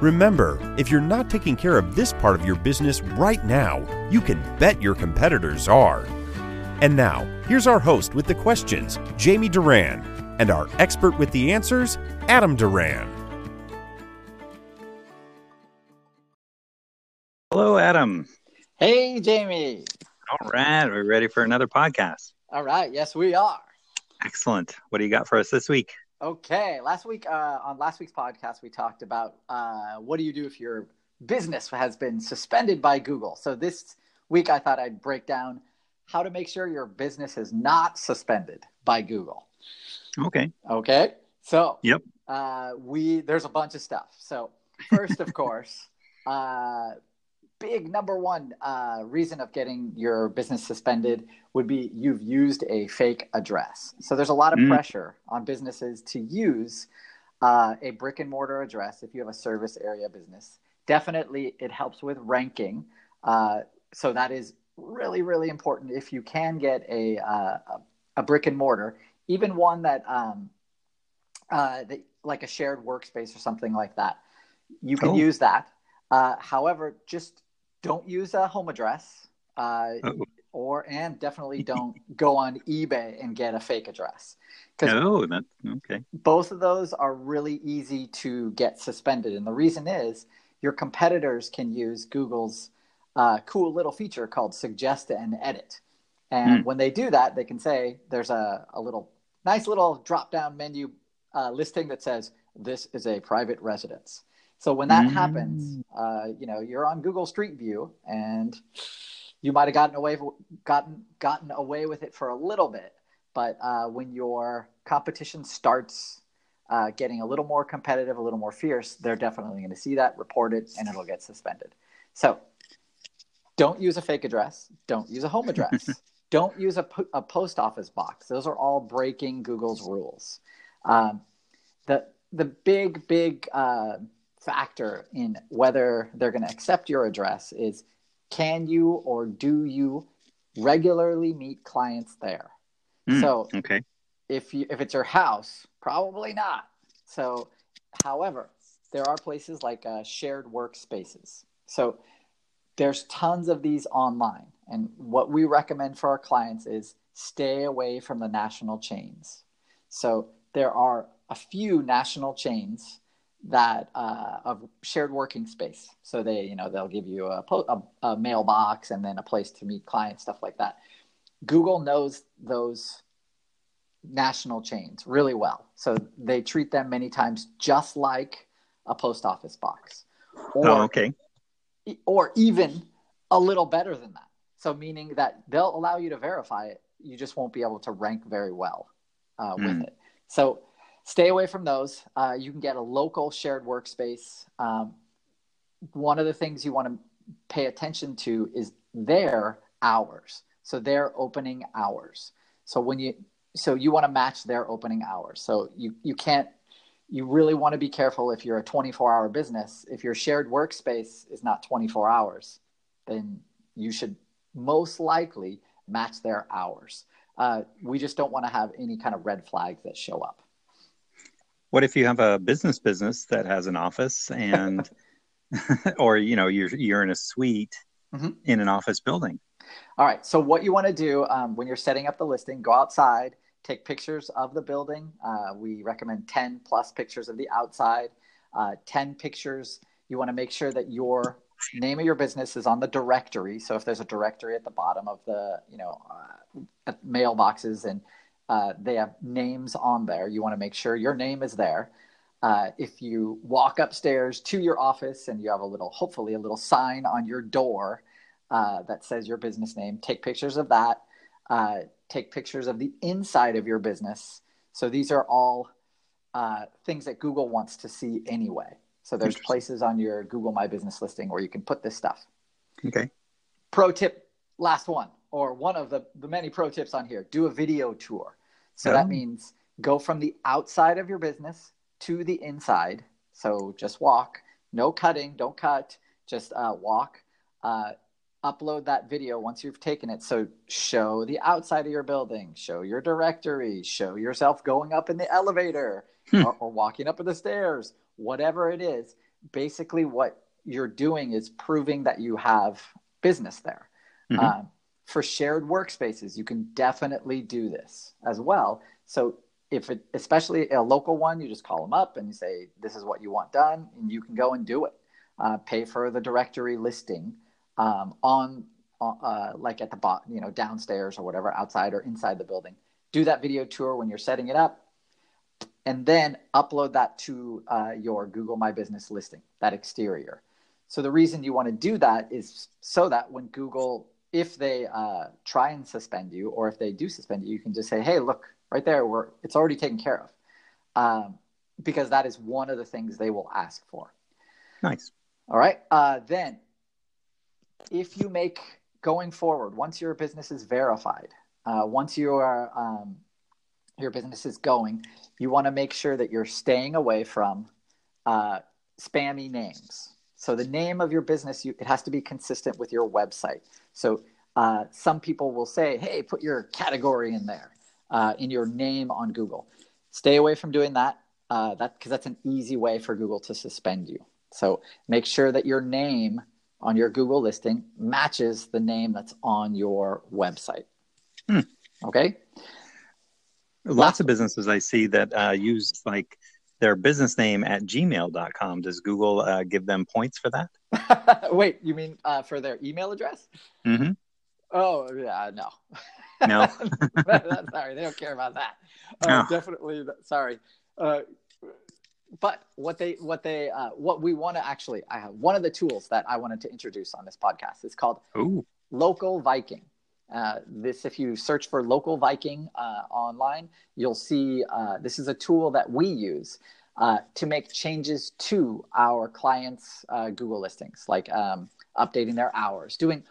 Remember, if you're not taking care of this part of your business right now, you can bet your competitors are. And now, here's our host with the questions, Jamie Duran, and our expert with the answers, Adam Duran. Hello, Adam. Hey, Jamie. All right, we're ready for another podcast. All right, yes, we are. Excellent. What do you got for us this week? Okay, last week uh, on last week's podcast, we talked about uh, what do you do if your business has been suspended by Google. So this week, I thought I'd break down how to make sure your business is not suspended by Google. Okay. Okay. So Yep. uh, we there's a bunch of stuff. So first, of course, uh, big number one uh, reason of getting your business suspended would be you've used a fake address. So there's a lot of Mm. pressure on businesses to use uh, a brick and mortar address if you have a service area business. Definitely, it helps with ranking. Uh, so that is really, really important. If you can get a uh, a, brick and mortar, even one that um, uh, that, like a shared workspace or something like that, you can Oh. use that. Uh, however, just don't use a home address, uh, or and definitely don't go on eBay and get a fake address Oh, okay. both of those are really easy to get suspended. And the reason is your competitors can use Google's uh, cool little feature called suggest and edit. And when they do that, they can say there's a, a little nice little drop down menu uh, listing that says this is a private residence. So when that Mm. happens, uh, you know you're on Google Street View, and you might have gotten away gotten gotten away with it for a little bit, but uh, when your competition starts uh, getting a little more competitive, a little more fierce, they're definitely going to see that, report it, and it'll get suspended. So don't use a fake address. Don't use a home address. don't use a, po- a post office box. Those are all breaking Google's rules. Um, the the big big uh, factor in whether they're going to accept your address is can you or do you regularly meet clients there? Mm, So okay. if you if it's your house, probably not. So, however, there are places like uh, shared workspaces. So there's tons of these online, and what we recommend for our clients is stay away from the national chains. So there are a few national chains that uh, of shared working space. So they, you know, they'll give you a, a, a mailbox and then a place to meet clients, stuff like that. Google knows those national chains really well. So they treat them many times just like a post office box. Or, oh, okay. or even a little better than that. So meaning that they'll allow you to verify it, you just won't be able to rank very well uh, with Mm. it. So stay away from those. Uh, you can get a local shared workspace. Um, one of the things you want to pay attention to is their hours. So their opening hours. So when you so you want to match their opening hours. So you you can't you really want to be careful if you're a 24 hour business. If your shared workspace is not 24 hours, then you should most likely match their hours. Uh, we just don't want to have any kind of red flags that show up. What if you have a business business that has an office and or you know you're you're in a suite Mhm. in an office building? All right. So what you want to do um, when you're setting up the listing, go outside, take pictures of the building. Uh, we recommend 10 plus pictures of the outside, uh, 10 pictures. You want to make sure that your name of your business is on the directory. So if there's a directory at the bottom of the, you know, uh, mailboxes and uh, they have names on there, you want to make sure your name is there. Uh, if you walk upstairs to your office and you have a little, hopefully a little sign on your door uh, that says your business name. Take pictures of that. Uh, take pictures of the inside of your business. So these are all uh, things that Google wants to see anyway. So there's places on your Google My Business listing where you can put this stuff. Okay. Pro tip last one, or one of the, the many pro tips on here do a video tour. So that means go from the outside of your business to the inside. So just walk, no cutting, don't cut, just uh, walk. Uh, upload that video once you've taken it. So show the outside of your building, show your directory, show yourself going up in the elevator hmm. or, or walking up the stairs, whatever it is. Basically, what you're doing is proving that you have business there. Mm-hmm. Um, for shared workspaces, you can definitely do this as well. So if it, especially a local one, you just call them up and you say, "This is what you want done," and you can go and do it. Uh, pay for the directory listing um, on, uh, like at the bottom, you know, downstairs or whatever, outside or inside the building. Do that video tour when you're setting it up, and then upload that to uh, your Google My Business listing, that exterior. So the reason you want to do that is so that when Google, if they uh, try and suspend you, or if they do suspend you, you can just say, "Hey, look, right there, we're it's already taken care of," um, because that is one of the things they will ask for. Nice. All right. Uh, then, if you make going forward, once your business is verified, uh, once you are um, your business is going, you want to make sure that you're staying away from uh, spammy names. So the name of your business, you, it has to be consistent with your website. So uh, some people will say, "Hey, put your category in there, uh, in your name on Google." Stay away from doing that. Uh, that because that's an easy way for Google to suspend you. So make sure that your name on your Google listing matches the name that's on your website. Hmm. Okay. Lots of businesses I see that uh, use like their business name at gmail.com. Does Google uh, give them points for that? Wait, you mean uh, for their email address? Mm-hmm. Oh, yeah, no. No. sorry, they don't care about that. Uh, oh. Definitely, sorry. Uh, but what they what they uh, what we want to actually I have one of the tools that I wanted to introduce on this podcast is called Ooh. Local Viking. Uh, this, if you search for local Viking uh, online, you'll see uh, this is a tool that we use uh, to make changes to our clients' uh, Google listings, like um, updating their hours, doing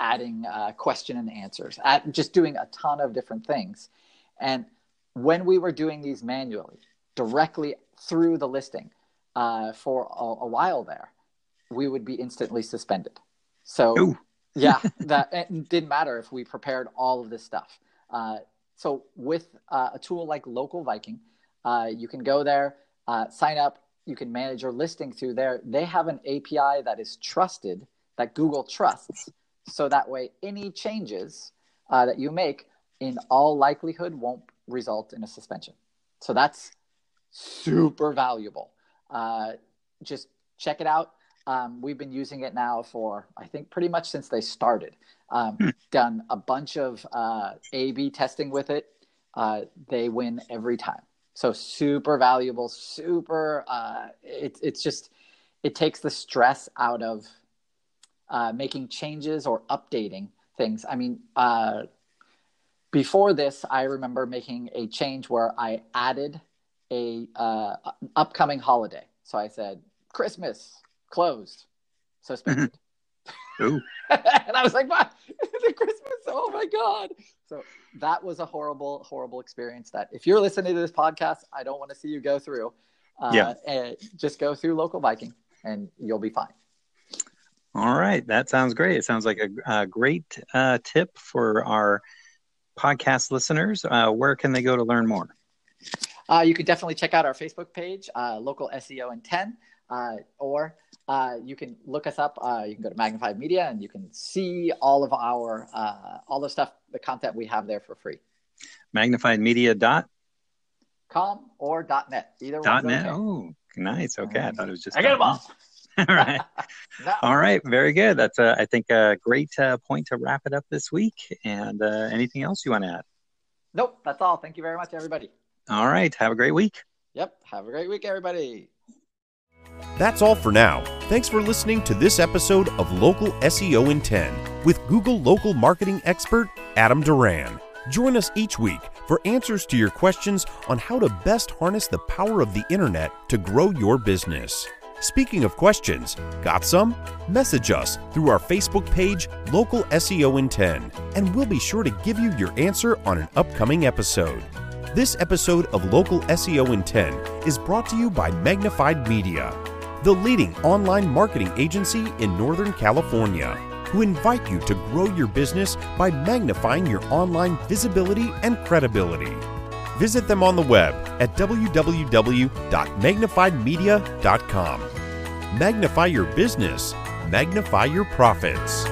adding question and answers, just doing a ton of different things. And when we were doing these manually, directly through the listing for a, a, while there, we would be instantly suspended. So. Ooh yeah, that it didn't matter if we prepared all of this stuff. Uh, so with uh, a tool like Local Viking, uh, you can go there, uh, sign up. You can manage your listing through there. They have an API that is trusted, that Google trusts, so that way any changes uh, that you make, in all likelihood, won't result in a suspension. So that's super valuable. Uh, just check it out. Um, we've been using it now for, I think, pretty much since they started. Um, hmm. Done a bunch of uh, A B testing with it. Uh, they win every time. So super valuable, super. Uh, it, it's just, it takes the stress out of uh, making changes or updating things. I mean, uh, before this, I remember making a change where I added a uh, upcoming holiday. So I said Christmas, closed, suspended. Ooh. and I was like, "What? the Christmas? Oh my god!" So that was a horrible, horrible experience. That if you're listening to this podcast, I don't want to see you go through. Uh, yeah. And just go through local Viking, and you'll be fine. All right, that sounds great. It sounds like a, a great uh, tip for our podcast listeners. Uh, where can they go to learn more? Uh, you can definitely check out our Facebook page, uh, Local SEO in 10, uh, or uh, you can look us up. Uh, you can go to Magnified Media and you can see all of our uh, all the stuff, the content we have there for free. Magnifiedmedia dot com or dot net. Either dot net. Okay. Oh, nice. Okay, I thought it was just. I got them all. all right. no. All right. Very good. That's uh, I think a great uh, point to wrap it up this week. And uh, anything else you want to add? Nope. That's all. Thank you very much, everybody. All right. Have a great week. Yep. Have a great week, everybody. That's all for now. Thanks for listening to this episode of Local SEO in 10 with Google local marketing expert Adam Duran. Join us each week for answers to your questions on how to best harness the power of the internet to grow your business. Speaking of questions, got some? Message us through our Facebook page, Local SEO in 10, and we'll be sure to give you your answer on an upcoming episode. This episode of Local SEO in 10 is brought to you by Magnified Media, the leading online marketing agency in Northern California, who invite you to grow your business by magnifying your online visibility and credibility. Visit them on the web at www.magnifiedmedia.com. Magnify your business, magnify your profits.